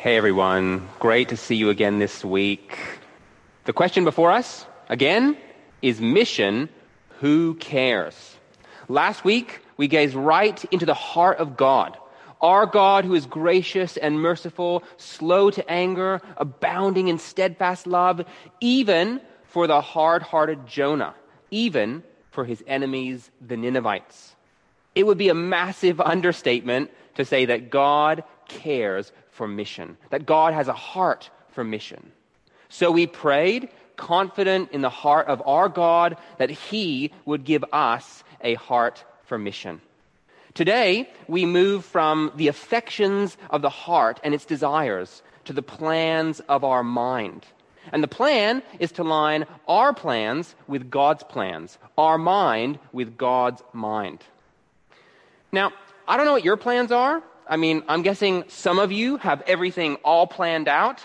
Hey everyone, great to see you again this week. The question before us, again, is mission who cares? Last week, we gazed right into the heart of God. Our God who is gracious and merciful, slow to anger, abounding in steadfast love, even for the hard hearted Jonah, even for his enemies, the Ninevites. It would be a massive understatement to say that God cares for mission, that God has a heart for mission. So we prayed, confident in the heart of our God, that He would give us a heart for mission. Today, we move from the affections of the heart and its desires to the plans of our mind. And the plan is to line our plans with God's plans, our mind with God's mind. Now, I don't know what your plans are, I mean, I'm guessing some of you have everything all planned out.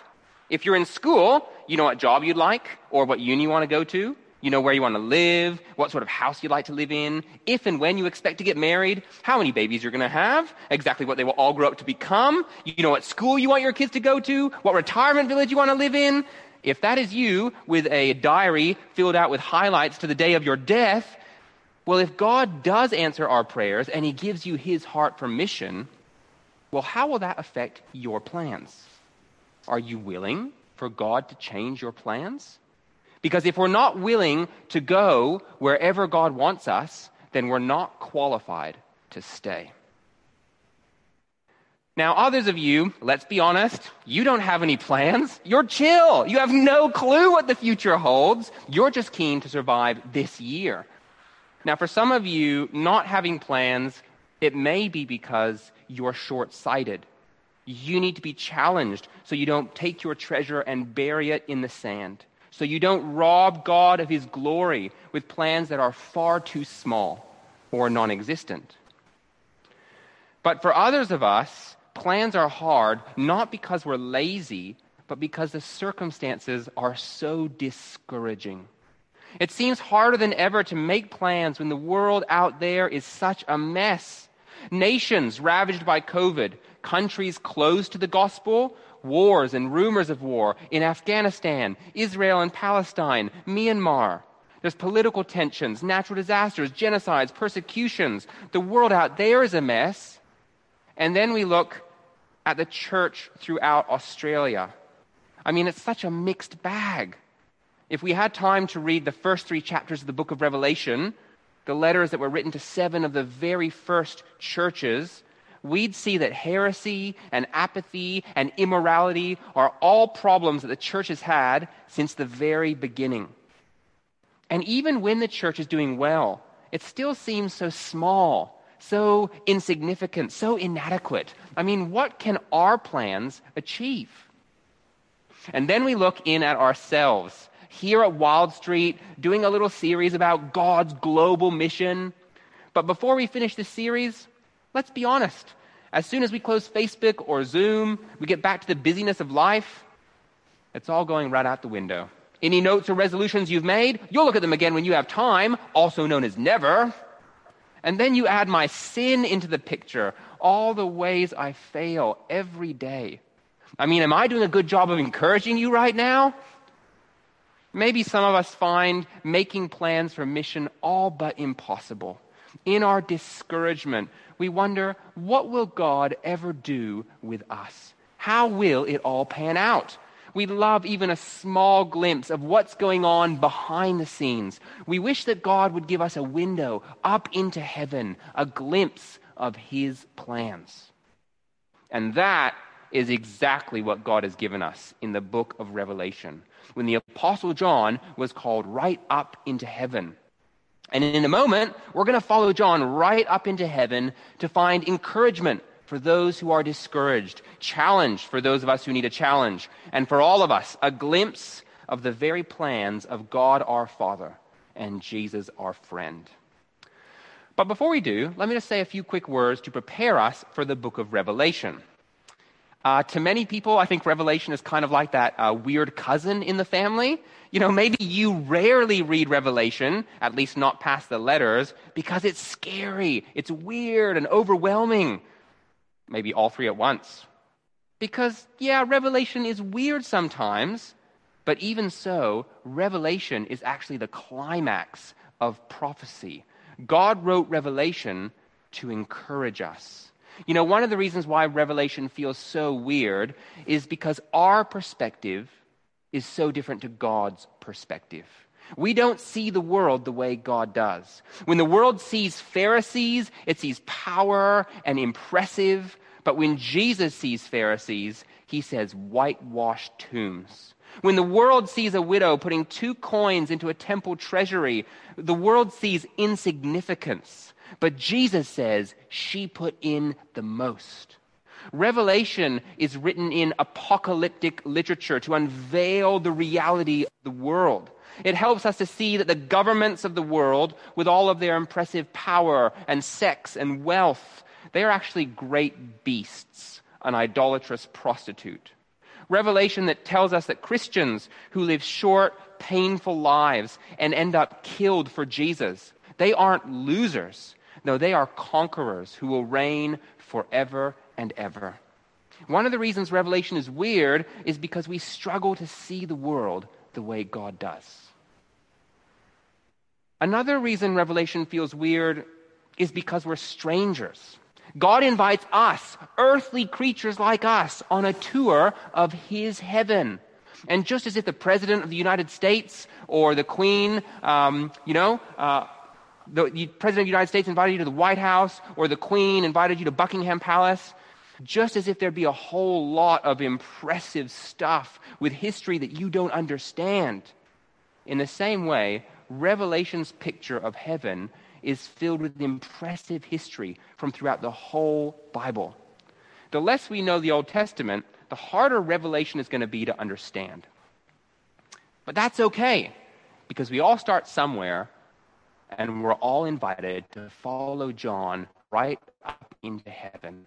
If you're in school, you know what job you'd like or what uni you want to go to. You know where you want to live, what sort of house you'd like to live in, if and when you expect to get married, how many babies you're going to have, exactly what they will all grow up to become. You know what school you want your kids to go to, what retirement village you want to live in. If that is you with a diary filled out with highlights to the day of your death, well, if God does answer our prayers and He gives you His heart for mission, well, how will that affect your plans? Are you willing for God to change your plans? Because if we're not willing to go wherever God wants us, then we're not qualified to stay. Now, others of you, let's be honest, you don't have any plans. You're chill. You have no clue what the future holds. You're just keen to survive this year. Now, for some of you, not having plans, it may be because you're short sighted. You need to be challenged so you don't take your treasure and bury it in the sand. So you don't rob God of his glory with plans that are far too small or non existent. But for others of us, plans are hard not because we're lazy, but because the circumstances are so discouraging. It seems harder than ever to make plans when the world out there is such a mess. Nations ravaged by COVID, countries closed to the gospel, wars and rumors of war in Afghanistan, Israel and Palestine, Myanmar. There's political tensions, natural disasters, genocides, persecutions. The world out there is a mess. And then we look at the church throughout Australia. I mean, it's such a mixed bag. If we had time to read the first three chapters of the book of Revelation, the letters that were written to seven of the very first churches, we'd see that heresy and apathy and immorality are all problems that the church has had since the very beginning. And even when the church is doing well, it still seems so small, so insignificant, so inadequate. I mean, what can our plans achieve? And then we look in at ourselves here at Wild Street doing a little series about God's global mission. But before we finish this series, let's be honest. As soon as we close Facebook or Zoom, we get back to the busyness of life, it's all going right out the window. Any notes or resolutions you've made, you'll look at them again when you have time, also known as never. And then you add my sin into the picture, all the ways I fail every day. I mean, am I doing a good job of encouraging you right now? Maybe some of us find making plans for mission all but impossible. In our discouragement, we wonder, what will God ever do with us? How will it all pan out? We love even a small glimpse of what's going on behind the scenes. We wish that God would give us a window up into heaven, a glimpse of His plans. And that is exactly what God has given us in the book of Revelation when the Apostle John was called right up into heaven. And in a moment, we're going to follow John right up into heaven to find encouragement for those who are discouraged, challenge for those of us who need a challenge, and for all of us, a glimpse of the very plans of God our Father and Jesus our friend. But before we do, let me just say a few quick words to prepare us for the book of Revelation. Uh, to many people, I think Revelation is kind of like that uh, weird cousin in the family. You know, maybe you rarely read Revelation, at least not past the letters, because it's scary, it's weird and overwhelming. Maybe all three at once. Because, yeah, revelation is weird sometimes, but even so, revelation is actually the climax of prophecy. God wrote revelation to encourage us. You know, one of the reasons why revelation feels so weird is because our perspective is so different to God's perspective. We don't see the world the way God does. When the world sees Pharisees, it sees power and impressive. But when Jesus sees Pharisees, he says whitewashed tombs. When the world sees a widow putting two coins into a temple treasury, the world sees insignificance. But Jesus says she put in the most. Revelation is written in apocalyptic literature to unveil the reality of the world. It helps us to see that the governments of the world, with all of their impressive power and sex and wealth, they are actually great beasts, an idolatrous prostitute. Revelation that tells us that Christians who live short, painful lives and end up killed for Jesus, they aren't losers. No, they are conquerors who will reign forever and ever. One of the reasons Revelation is weird is because we struggle to see the world the way God does. Another reason Revelation feels weird is because we're strangers. God invites us, earthly creatures like us, on a tour of His heaven. And just as if the President of the United States or the Queen, um, you know, uh, the, President of the United States invited you to the White House or the Queen invited you to Buckingham Palace, just as if there'd be a whole lot of impressive stuff with history that you don't understand. In the same way, Revelation's picture of heaven is filled with impressive history from throughout the whole Bible. The less we know the Old Testament, the harder Revelation is going to be to understand. But that's okay, because we all start somewhere, and we're all invited to follow John right up into heaven.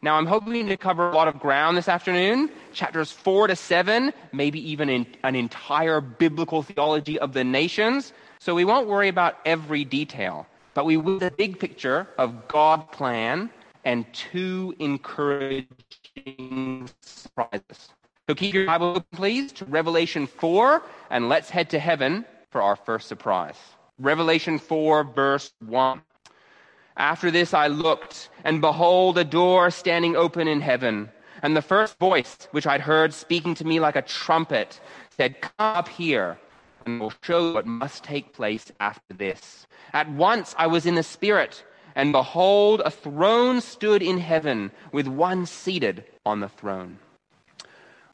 Now, I'm hoping to cover a lot of ground this afternoon, chapters 4 to 7, maybe even in, an entire biblical theology of the nations. So we won't worry about every detail, but we will the big picture of God's plan and two encouraging surprises. So keep your Bible open, please, to Revelation 4, and let's head to heaven for our first surprise. Revelation 4, verse 1. After this I looked, and behold, a door standing open in heaven. And the first voice which I'd heard speaking to me like a trumpet said, Come up here, and we'll show what must take place after this. At once I was in the Spirit, and behold, a throne stood in heaven, with one seated on the throne.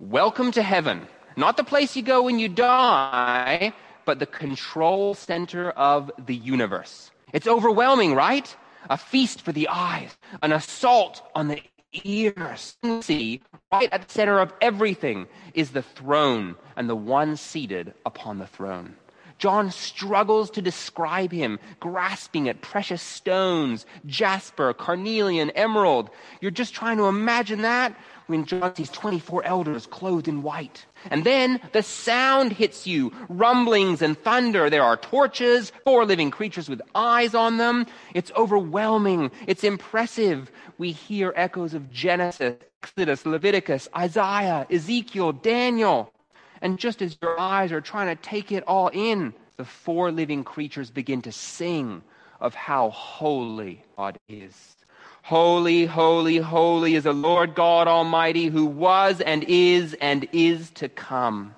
Welcome to heaven. Not the place you go when you die, but the control center of the universe. It's overwhelming, right? a feast for the eyes, an assault on the ears. See, right at the center of everything is the throne and the one seated upon the throne. John struggles to describe him, grasping at precious stones, jasper, carnelian, emerald. You're just trying to imagine that when John sees 24 elders clothed in white. And then the sound hits you rumblings and thunder. There are torches, four living creatures with eyes on them. It's overwhelming. It's impressive. We hear echoes of Genesis, Exodus, Leviticus, Isaiah, Ezekiel, Daniel. And just as your eyes are trying to take it all in, the four living creatures begin to sing of how holy God is. Holy, holy, holy is the Lord God Almighty who was and is and is to come.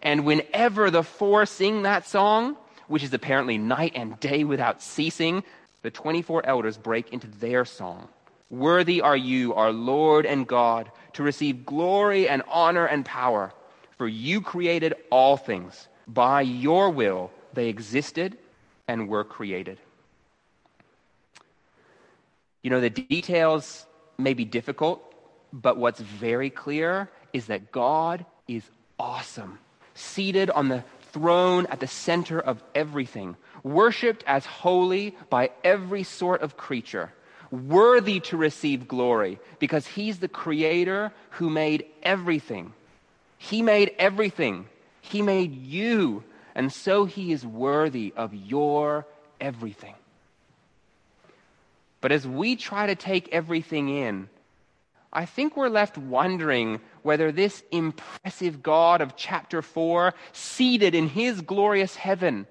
And whenever the four sing that song, which is apparently night and day without ceasing, the 24 elders break into their song. Worthy are you, our Lord and God, to receive glory and honor and power, for you created all things. By your will they existed and were created. You know, the details may be difficult, but what's very clear is that God is awesome, seated on the throne at the center of everything, worshiped as holy by every sort of creature, worthy to receive glory because he's the creator who made everything. He made everything. He made you, and so he is worthy of your everything. But as we try to take everything in, I think we're left wondering whether this impressive God of chapter 4, seated in his glorious heaven,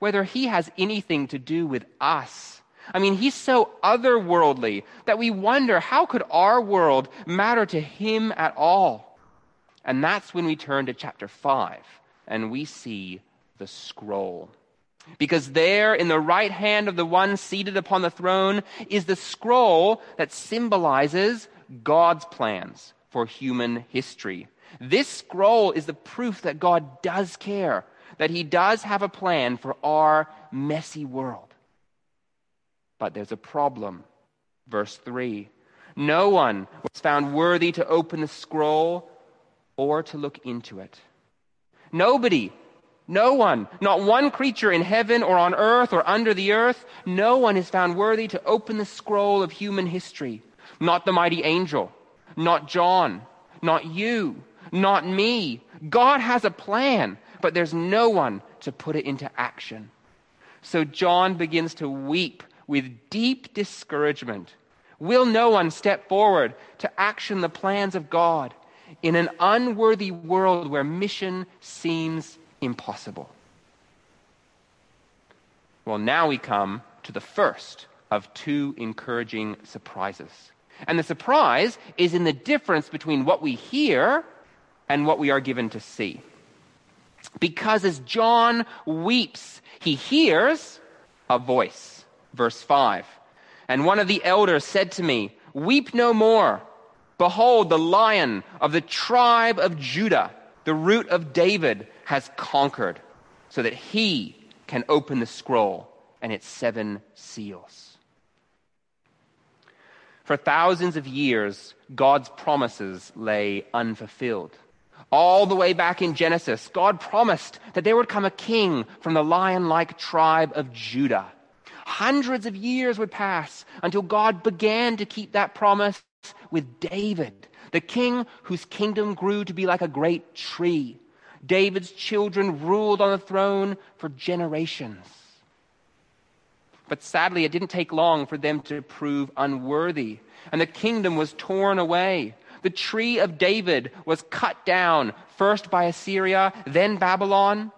whether he has anything to do with us. I mean, he's so otherworldly that we wonder how could our world matter to him at all? And that's when we turn to chapter 5 and we see the scroll. Because there, in the right hand of the one seated upon the throne, is the scroll that symbolizes God's plans for human history. This scroll is the proof that God does care, that He does have a plan for our messy world. But there's a problem. Verse 3 No one was found worthy to open the scroll or to look into it. Nobody no one, not one creature in heaven or on earth or under the earth, no one is found worthy to open the scroll of human history. Not the mighty angel, not John, not you, not me. God has a plan, but there's no one to put it into action. So John begins to weep with deep discouragement. Will no one step forward to action the plans of God in an unworthy world where mission seems impossible. Well, now we come to the first of two encouraging surprises. And the surprise is in the difference between what we hear and what we are given to see. Because as John weeps, he hears a voice. Verse 5. And one of the elders said to me, Weep no more. Behold, the lion of the tribe of Judah, the root of David, has conquered so that he can open the scroll and its seven seals. For thousands of years, God's promises lay unfulfilled. All the way back in Genesis, God promised that there would come a king from the lion like tribe of Judah. Hundreds of years would pass until God began to keep that promise with David, the king whose kingdom grew to be like a great tree David's children ruled on the throne for generations. But sadly, it didn't take long for them to prove unworthy, and the kingdom was torn away. The tree of David was cut down, first by Assyria, then Babylon.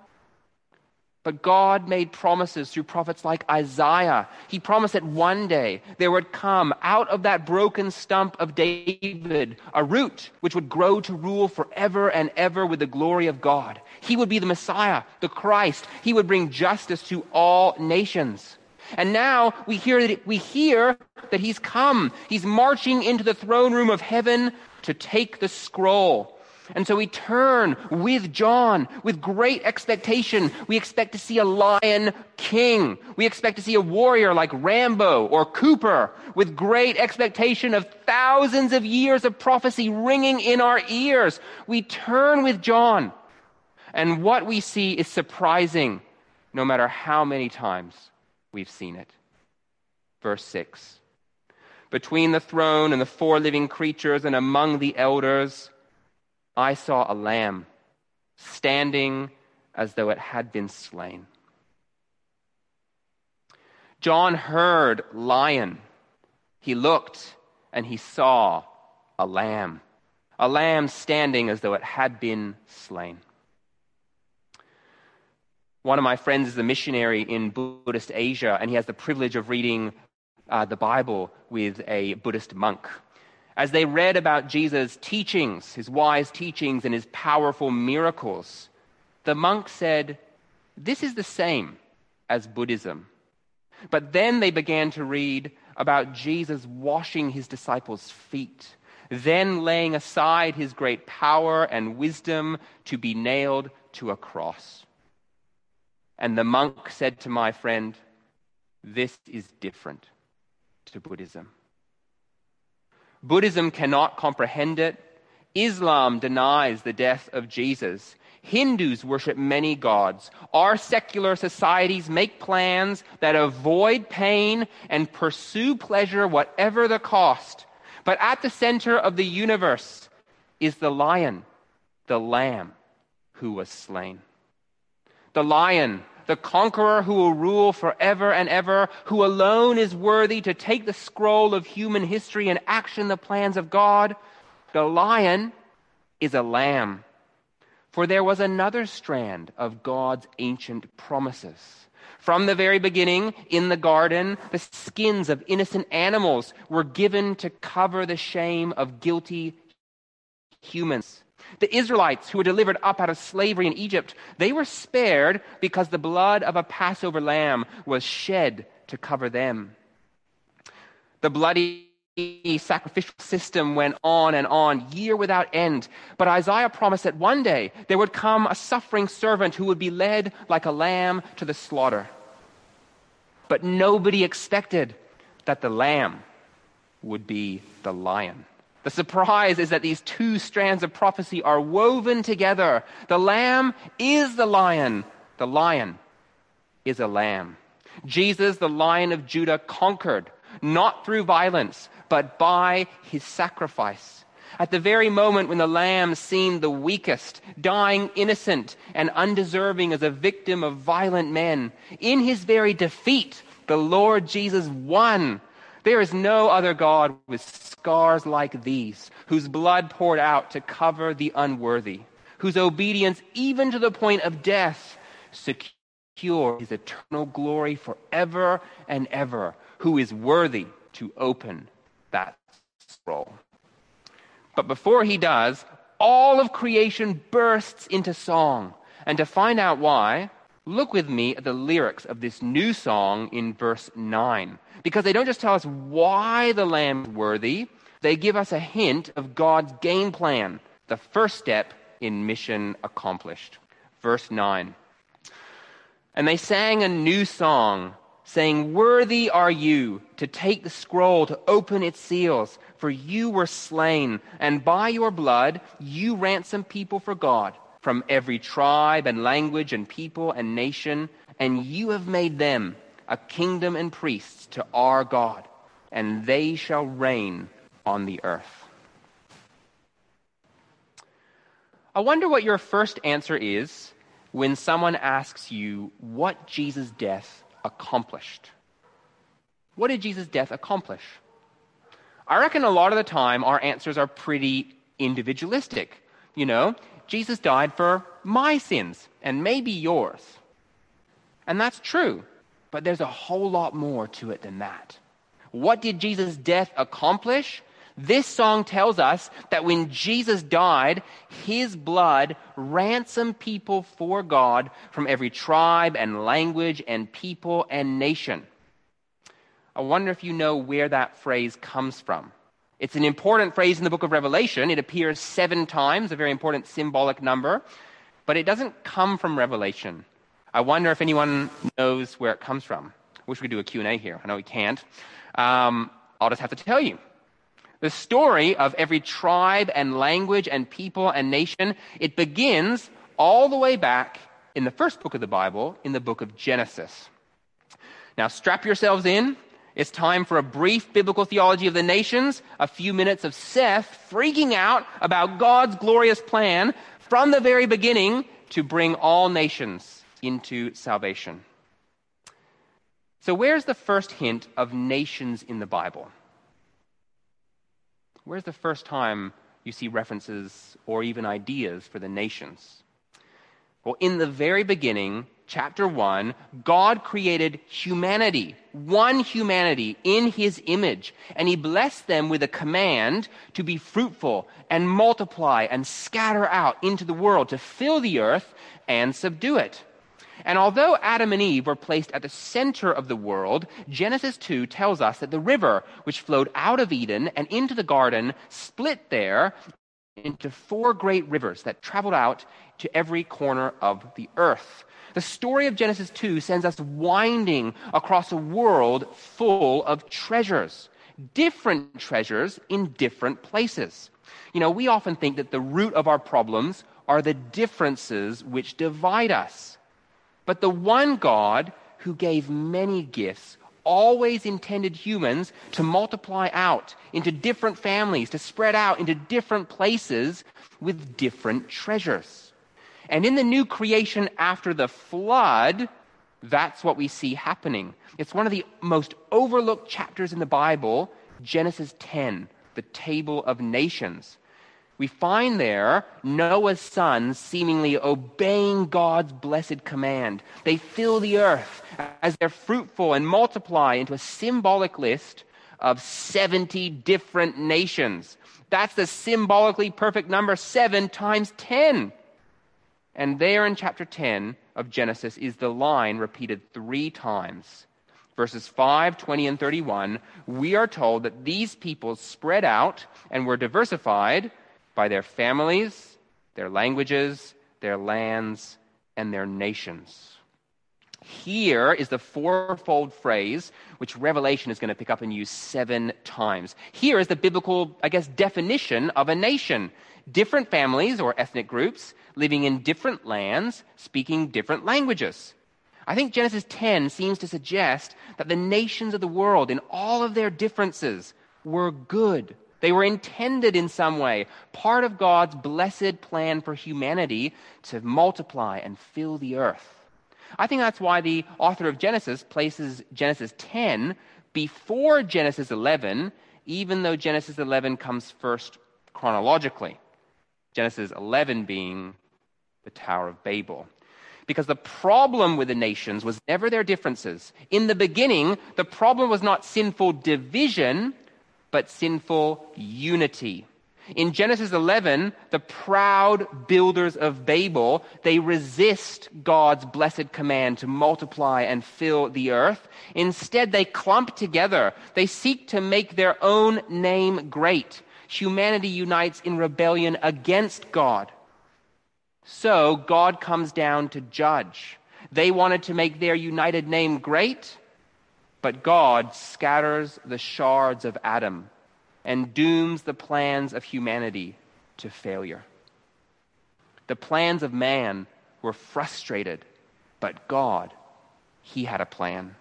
But God made promises through prophets like Isaiah. He promised that one day there would come out of that broken stump of David a root which would grow to rule forever and ever with the glory of God. He would be the Messiah, the Christ. He would bring justice to all nations. And now we hear that we hear that he's come. He's marching into the throne room of heaven to take the scroll and so we turn with John with great expectation. We expect to see a lion king. We expect to see a warrior like Rambo or Cooper with great expectation of thousands of years of prophecy ringing in our ears. We turn with John. And what we see is surprising no matter how many times we've seen it. Verse 6. Between the throne and the four living creatures and among the elders, I saw a lamb standing as though it had been slain. John heard lion. He looked and he saw a lamb, a lamb standing as though it had been slain. One of my friends is a missionary in Buddhist Asia, and he has the privilege of reading uh, the Bible with a Buddhist monk. As they read about Jesus' teachings, his wise teachings, and his powerful miracles, the monk said, This is the same as Buddhism. But then they began to read about Jesus washing his disciples' feet, then laying aside his great power and wisdom to be nailed to a cross. And the monk said to my friend, This is different to Buddhism. Buddhism cannot comprehend it. Islam denies the death of Jesus. Hindus worship many gods. Our secular societies make plans that avoid pain and pursue pleasure, whatever the cost. But at the center of the universe is the lion, the lamb who was slain. The lion the conqueror who will rule forever and ever, who alone is worthy to take the scroll of human history and action the plans of God, the lion is a lamb. For there was another strand of God's ancient promises. From the very beginning, in the garden, the skins of innocent animals were given to cover the shame of guilty humans. The Israelites who were delivered up out of slavery in Egypt, they were spared because the blood of a Passover lamb was shed to cover them. The bloody sacrificial system went on and on, year without end. But Isaiah promised that one day there would come a suffering servant who would be led like a lamb to the slaughter. But nobody expected that the lamb would be the lion. The surprise is that these two strands of prophecy are woven together. The lamb is the lion. The lion is a lamb. Jesus, the lion of Judah, conquered, not through violence, but by his sacrifice. At the very moment when the lamb seemed the weakest, dying innocent and undeserving as a victim of violent men, in his very defeat, the Lord Jesus won there is no other God with scars like these, whose blood poured out to cover the unworthy, whose obedience, even to the point of death, secure his eternal glory forever and ever, who is worthy to open that scroll. But before he does, all of creation bursts into song. And to find out why, look with me at the lyrics of this new song in verse 9 because they don't just tell us why the lamb is worthy, they give us a hint of God's game plan, the first step in mission accomplished. Verse 9. And they sang a new song, saying, Worthy are you to take the scroll, to open its seals, for you were slain, and by your blood you ransomed people for God from every tribe and language and people and nation, and you have made them a kingdom and priests to our God, and they shall reign on the earth. I wonder what your first answer is when someone asks you what Jesus' death accomplished. What did Jesus' death accomplish? I reckon a lot of the time our answers are pretty individualistic. You know, Jesus died for my sins and maybe yours. And that's true. But there's a whole lot more to it than that. What did Jesus' death accomplish? This song tells us that when Jesus died, his blood ransomed people for God from every tribe and language and people and nation. I wonder if you know where that phrase comes from. It's an important phrase in the book of Revelation. It appears seven times, a very important symbolic number, but it doesn't come from Revelation. I wonder if anyone knows where it comes from. I wish we could do a Q&A here. I know we can't. Um, I'll just have to tell you. The story of every tribe and language and people and nation, it begins all the way back in the first book of the Bible, in the book of Genesis. Now, strap yourselves in. It's time for a brief biblical theology of the nations, a few minutes of Seth freaking out about God's glorious plan from the very beginning to bring all nations into salvation. So, where's the first hint of nations in the Bible? Where's the first time you see references or even ideas for the nations? Well, in the very beginning, chapter 1, God created humanity, one humanity in his image, and he blessed them with a command to be fruitful and multiply and scatter out into the world, to fill the earth and subdue it. And although Adam and Eve were placed at the center of the world, Genesis 2 tells us that the river which flowed out of Eden and into the garden split there into four great rivers that traveled out to every corner of the earth. The story of Genesis 2 sends us winding across a world full of treasures, different treasures in different places. You know, we often think that the root of our problems are the differences which divide us. But the one God who gave many gifts always intended humans to multiply out into different families, to spread out into different places with different treasures. And in the new creation after the flood, That's what we see happening. It's one of the most overlooked chapters in the Bible, Genesis 10, the table of nations. We find there Noah's sons seemingly obeying God's blessed command. They fill the earth as they're fruitful and multiply into a symbolic list of 70 different nations. That's the symbolically perfect number, 7 times 10. And there in chapter 10 of Genesis is the line repeated three times. Verses 5, 20, and 31, we are told that these people spread out and were diversified by their families, their languages, their lands, and their nations. Here is the fourfold phrase which Revelation is going to pick up and use seven times. Here is the biblical, I guess, definition of a nation. Different families or ethnic groups living in different lands, speaking different languages. I think Genesis 10 seems to suggest that the nations of the world, in all of their differences, were good. They were intended in some way, part of God's blessed plan for humanity to multiply and fill the earth. I think that's why the author of Genesis places Genesis 10 before Genesis 11, even though Genesis 11 comes first chronologically. Genesis 11 being the Tower of Babel. Because the problem with the nations was never their differences. In the beginning, the problem was not sinful division, but sinful unity. In Genesis 11, the proud builders of Babel, they resist God's blessed command to multiply and fill the earth. Instead, they clump together. They seek to make their own name great. Humanity unites in rebellion against God. So God comes down to judge. They wanted to make their united name great, but God scatters the shards of Adam and dooms the plans of humanity to failure. The plans of man were frustrated, but God, He had a plan.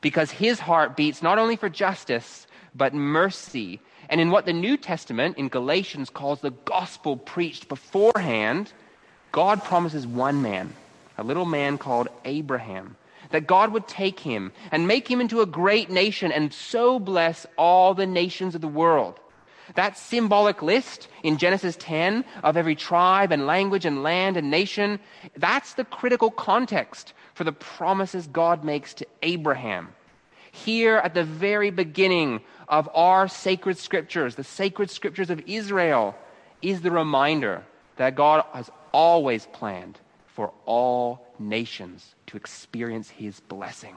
Because His heart beats not only for justice, but mercy. And in what the New Testament in Galatians calls the gospel preached beforehand, God promises one man, a little man called Abraham, that God would take him and make him into a great nation and so bless all the nations of the world. That symbolic list in Genesis 10 of every tribe and language and land and nation, that's the critical context for the promises God makes to Abraham. Here at the very beginning of our sacred scriptures, the sacred scriptures of Israel, is the reminder that God has always planned for all nations to experience his blessing.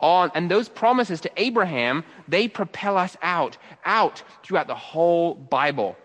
On, and those promises to Abraham, they propel us out, out throughout the whole Bible.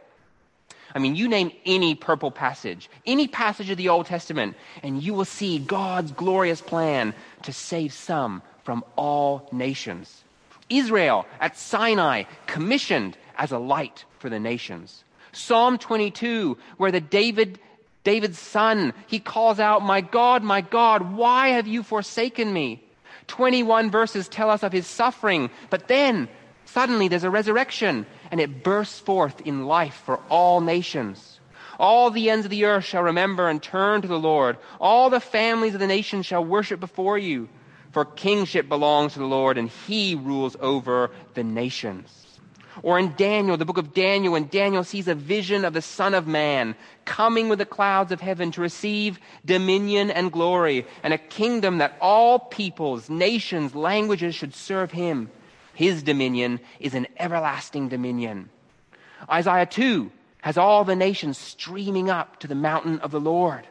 I mean, you name any purple passage, any passage of the Old Testament, and you will see God's glorious plan to save some from all nations. Israel at Sinai, commissioned as a light for the nations. Psalm 22, where the David David's son, he calls out, My God, my God, why have you forsaken me? 21 verses tell us of his suffering, but then suddenly there's a resurrection and it bursts forth in life for all nations. All the ends of the earth shall remember and turn to the Lord. All the families of the nations shall worship before you. For kingship belongs to the Lord, and he rules over the nations. Or in Daniel, the book of Daniel, when Daniel sees a vision of the Son of Man coming with the clouds of heaven to receive dominion and glory and a kingdom that all peoples, nations, languages should serve him. His dominion is an everlasting dominion. Isaiah 2 has all the nations streaming up to the mountain of the Lord.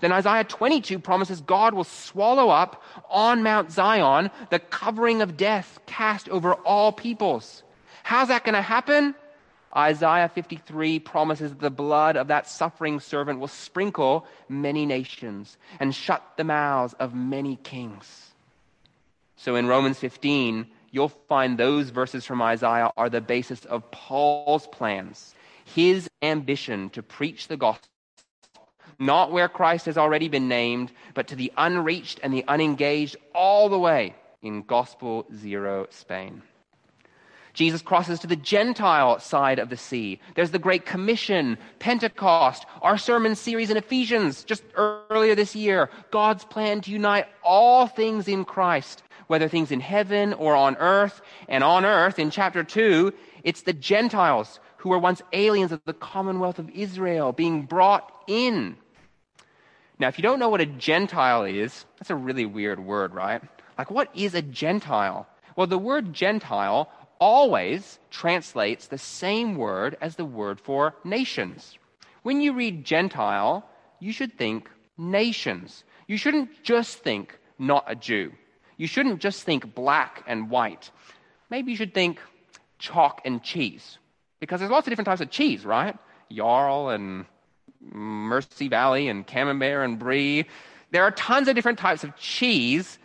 Then Isaiah 22 promises God will swallow up on Mount Zion the covering of death cast over all peoples. How's that going to happen? Isaiah 53 promises that the blood of that suffering servant will sprinkle many nations and shut the mouths of many kings. So in Romans 15, you'll find those verses from Isaiah are the basis of Paul's plans, his ambition to preach the gospel, not where Christ has already been named, but to the unreached and the unengaged all the way in Gospel Zero Spain. Jesus crosses to the Gentile side of the sea. There's the Great Commission, Pentecost, our sermon series in Ephesians just earlier this year. God's plan to unite all things in Christ, whether things in heaven or on earth. And on earth, in chapter 2, it's the Gentiles who were once aliens of the commonwealth of Israel being brought in. Now, if you don't know what a Gentile is, that's a really weird word, right? Like, what is a Gentile? Well, the word Gentile always translates the same word as the word for nations. When you read Gentile, you should think nations. You shouldn't just think not a Jew. You shouldn't just think black and white. Maybe you should think chalk and cheese. Because there's lots of different types of cheese, right? Jarl and Mersey Valley and Camembert and Brie. There are tons of different types of cheese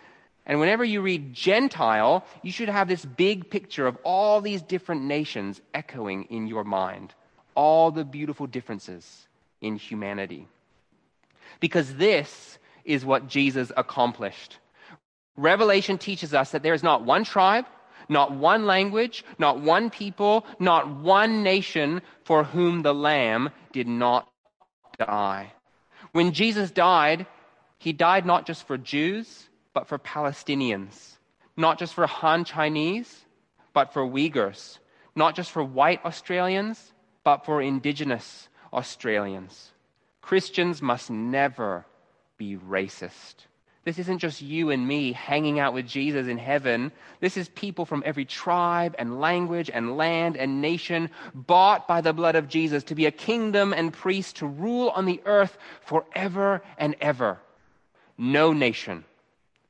and whenever you read Gentile, you should have this big picture of all these different nations echoing in your mind, all the beautiful differences in humanity. Because this is what Jesus accomplished. Revelation teaches us that there is not one tribe, not one language, not one people, not one nation for whom the Lamb did not die. When Jesus died, he died not just for Jews, but for Palestinians, not just for Han Chinese, but for Uyghurs, not just for white Australians, but for indigenous Australians. Christians must never be racist. This isn't just you and me hanging out with Jesus in heaven. This is people from every tribe and language and land and nation bought by the blood of Jesus to be a kingdom and priest to rule on the earth forever and ever. No nation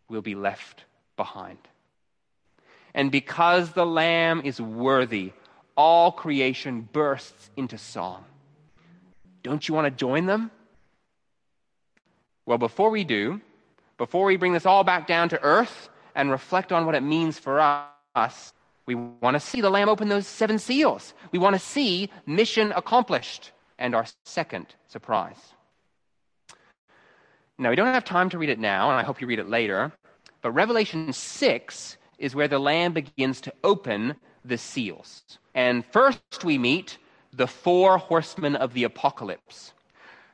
will be left behind. And because the Lamb is worthy, all creation bursts into song. Don't you want to join them? Well, before we do, before we bring this all back down to earth and reflect on what it means for us, we want to see the Lamb open those seven seals. We want to see mission accomplished and our second surprise. Now, we don't have time to read it now, and I hope you read it later. But Revelation 6 is where the Lamb begins to open the seals. And first we meet the four horsemen of the apocalypse.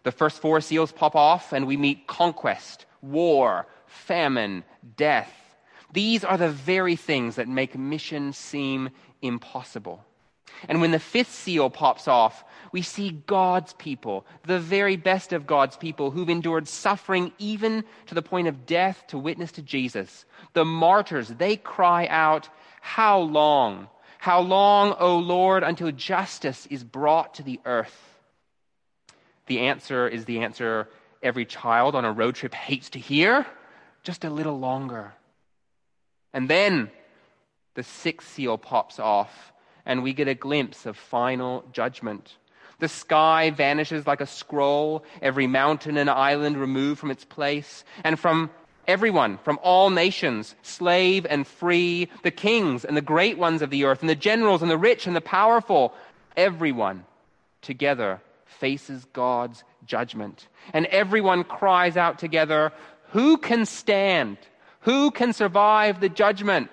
The first four seals pop off, and we meet conquest, war, famine, death. These are the very things that make mission seem impossible. And when the fifth seal pops off, we see God's people, the very best of God's people, who've endured suffering even to the point of death to witness to Jesus. The martyrs, they cry out, How long? How long, O Lord, until justice is brought to the earth? The answer is the answer every child on a road trip hates to hear just a little longer. And then the sixth seal pops off and we get a glimpse of final judgment. The sky vanishes like a scroll, every mountain and island removed from its place, and from everyone, from all nations, slave and free, the kings and the great ones of the earth, and the generals and the rich and the powerful, everyone together faces God's judgment. And everyone cries out together, Who can stand? Who can survive the judgment?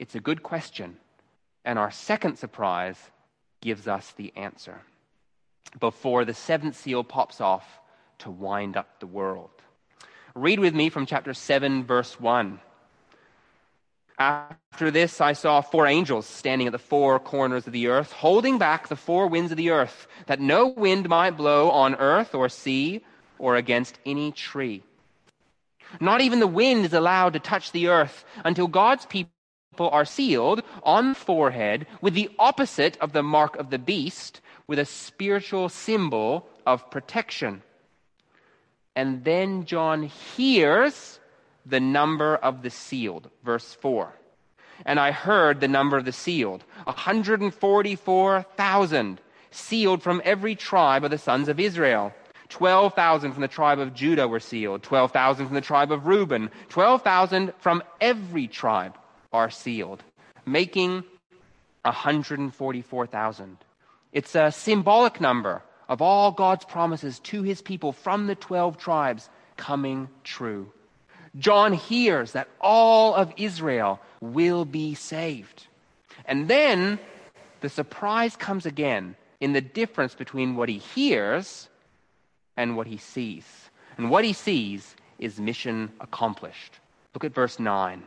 It's a good question. And our second surprise gives us the answer before the seventh seal pops off to wind up the world. Read with me from chapter 7, verse 1. After this, I saw four angels standing at the four corners of the earth, holding back the four winds of the earth, that no wind might blow on earth or sea or against any tree. Not even the wind is allowed to touch the earth until God's people are sealed on the forehead with the opposite of the mark of the beast, with a spiritual symbol of protection. And then John hears the number of the sealed. Verse 4. And I heard the number of the sealed 144,000 sealed from every tribe of the sons of Israel. 12,000 from the tribe of Judah were sealed, 12,000 from the tribe of Reuben, 12,000 from every tribe are sealed, making 144,000. It's a symbolic number of all God's promises to his people from the 12 tribes coming true. John hears that all of Israel will be saved. And then the surprise comes again in the difference between what he hears and what he sees. And what he sees is mission accomplished. Look at verse 9.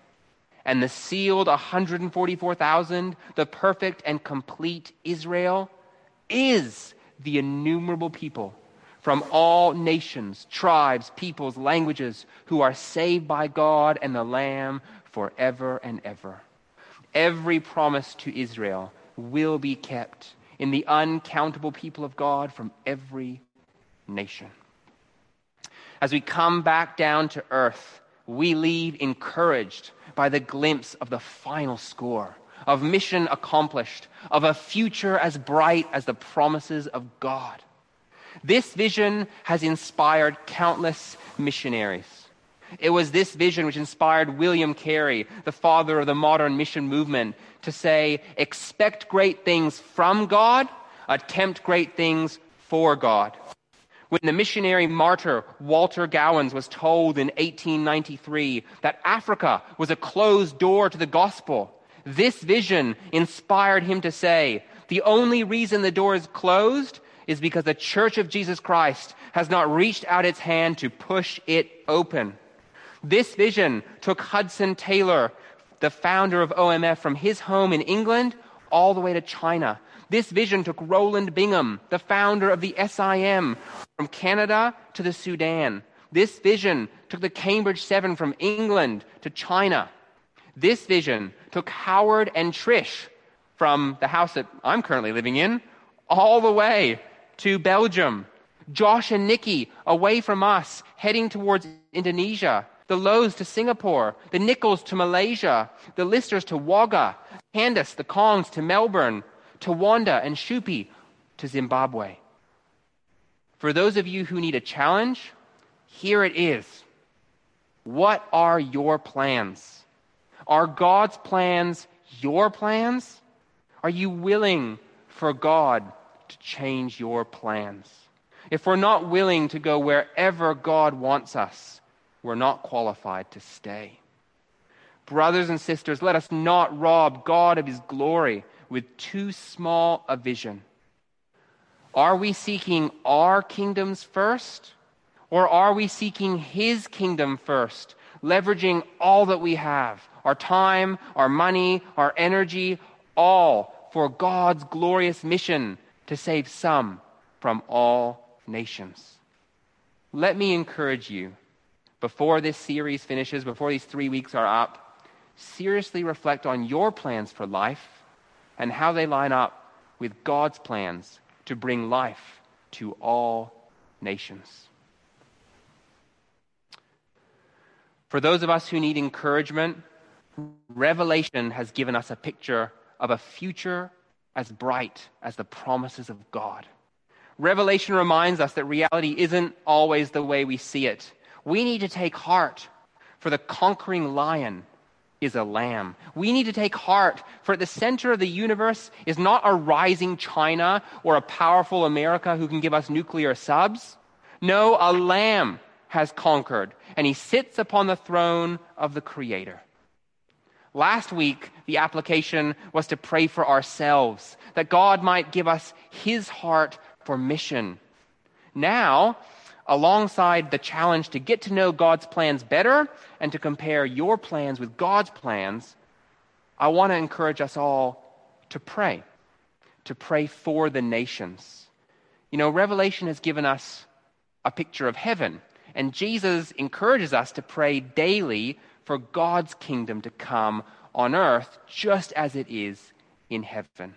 and the sealed 144,000, the perfect and complete Israel, is the innumerable people from all nations, tribes, peoples, languages who are saved by God and the Lamb forever and ever. Every promise to Israel will be kept in the uncountable people of God from every nation. As we come back down to earth, we leave encouraged by the glimpse of the final score, of mission accomplished, of a future as bright as the promises of God. This vision has inspired countless missionaries. It was this vision which inspired William Carey, the father of the modern mission movement, to say, expect great things from God, attempt great things for God. When the missionary martyr Walter Gowans was told in 1893 that Africa was a closed door to the gospel, this vision inspired him to say, the only reason the door is closed is because the Church of Jesus Christ has not reached out its hand to push it open. This vision took Hudson Taylor, the founder of OMF, from his home in England all the way to China this vision took Roland Bingham, the founder of the SIM, from Canada to the Sudan. This vision took the Cambridge Seven from England to China. This vision took Howard and Trish from the house that I'm currently living in all the way to Belgium. Josh and Nikki away from us, heading towards Indonesia. The Lows to Singapore. The Nichols to Malaysia. The Listers to Wagga. Candace, the Kongs to Melbourne to Wanda and Shupi to Zimbabwe. For those of you who need a challenge, here it is. What are your plans? Are God's plans your plans? Are you willing for God to change your plans? If we're not willing to go wherever God wants us, we're not qualified to stay. Brothers and sisters, let us not rob God of his glory with too small a vision? Are we seeking our kingdoms first? Or are we seeking His kingdom first, leveraging all that we have our time, our money, our energy, all for God's glorious mission to save some from all nations? Let me encourage you, before this series finishes, before these three weeks are up, seriously reflect on your plans for life and how they line up with God's plans to bring life to all nations. For those of us who need encouragement, Revelation has given us a picture of a future as bright as the promises of God. Revelation reminds us that reality isn't always the way we see it. We need to take heart, for the conquering lion is a lamb. We need to take heart, for at the center of the universe is not a rising China or a powerful America who can give us nuclear subs. No, a lamb has conquered, and he sits upon the throne of the Creator. Last week, the application was to pray for ourselves, that God might give us his heart for mission. Now, alongside the challenge to get to know God's plans better and to compare your plans with God's plans, I want to encourage us all to pray, to pray for the nations. You know, Revelation has given us a picture of heaven, and Jesus encourages us to pray daily for God's kingdom to come on earth just as it is in heaven.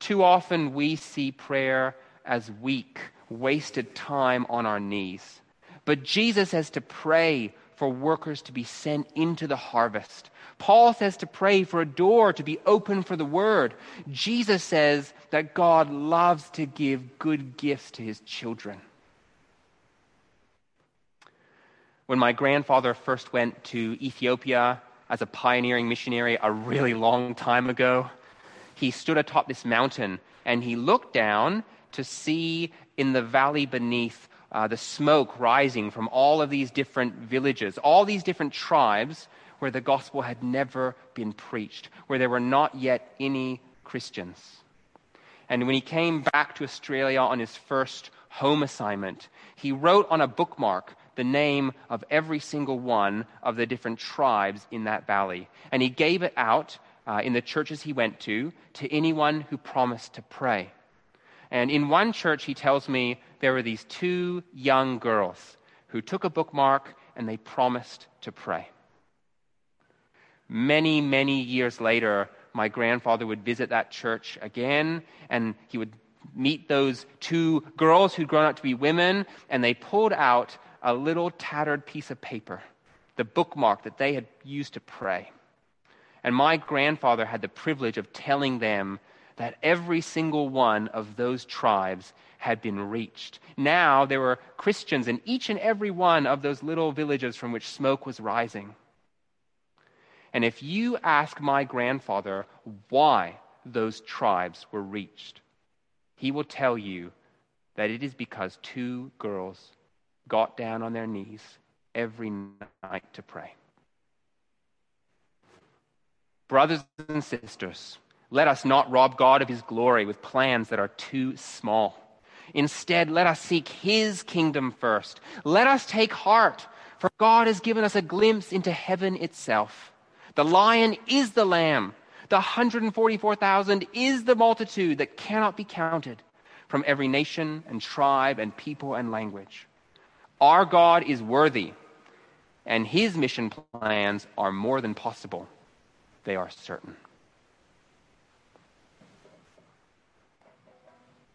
Too often we see prayer as weak wasted time on our knees. But Jesus says to pray for workers to be sent into the harvest. Paul says to pray for a door to be open for the word. Jesus says that God loves to give good gifts to his children. When my grandfather first went to Ethiopia as a pioneering missionary a really long time ago, he stood atop this mountain and he looked down to see in the valley beneath uh, the smoke rising from all of these different villages, all these different tribes where the gospel had never been preached, where there were not yet any Christians. And when he came back to Australia on his first home assignment, he wrote on a bookmark the name of every single one of the different tribes in that valley. And he gave it out uh, in the churches he went to to anyone who promised to pray. And in one church, he tells me there were these two young girls who took a bookmark and they promised to pray. Many, many years later, my grandfather would visit that church again and he would meet those two girls who'd grown up to be women, and they pulled out a little tattered piece of paper, the bookmark that they had used to pray. And my grandfather had the privilege of telling them that every single one of those tribes had been reached. Now there were Christians in each and every one of those little villages from which smoke was rising. And if you ask my grandfather why those tribes were reached, he will tell you that it is because two girls got down on their knees every night to pray. Brothers and sisters, let us not rob God of his glory with plans that are too small. Instead, let us seek his kingdom first. Let us take heart, for God has given us a glimpse into heaven itself. The lion is the lamb. The 144,000 is the multitude that cannot be counted from every nation and tribe and people and language. Our God is worthy, and his mission plans are more than possible they are certain.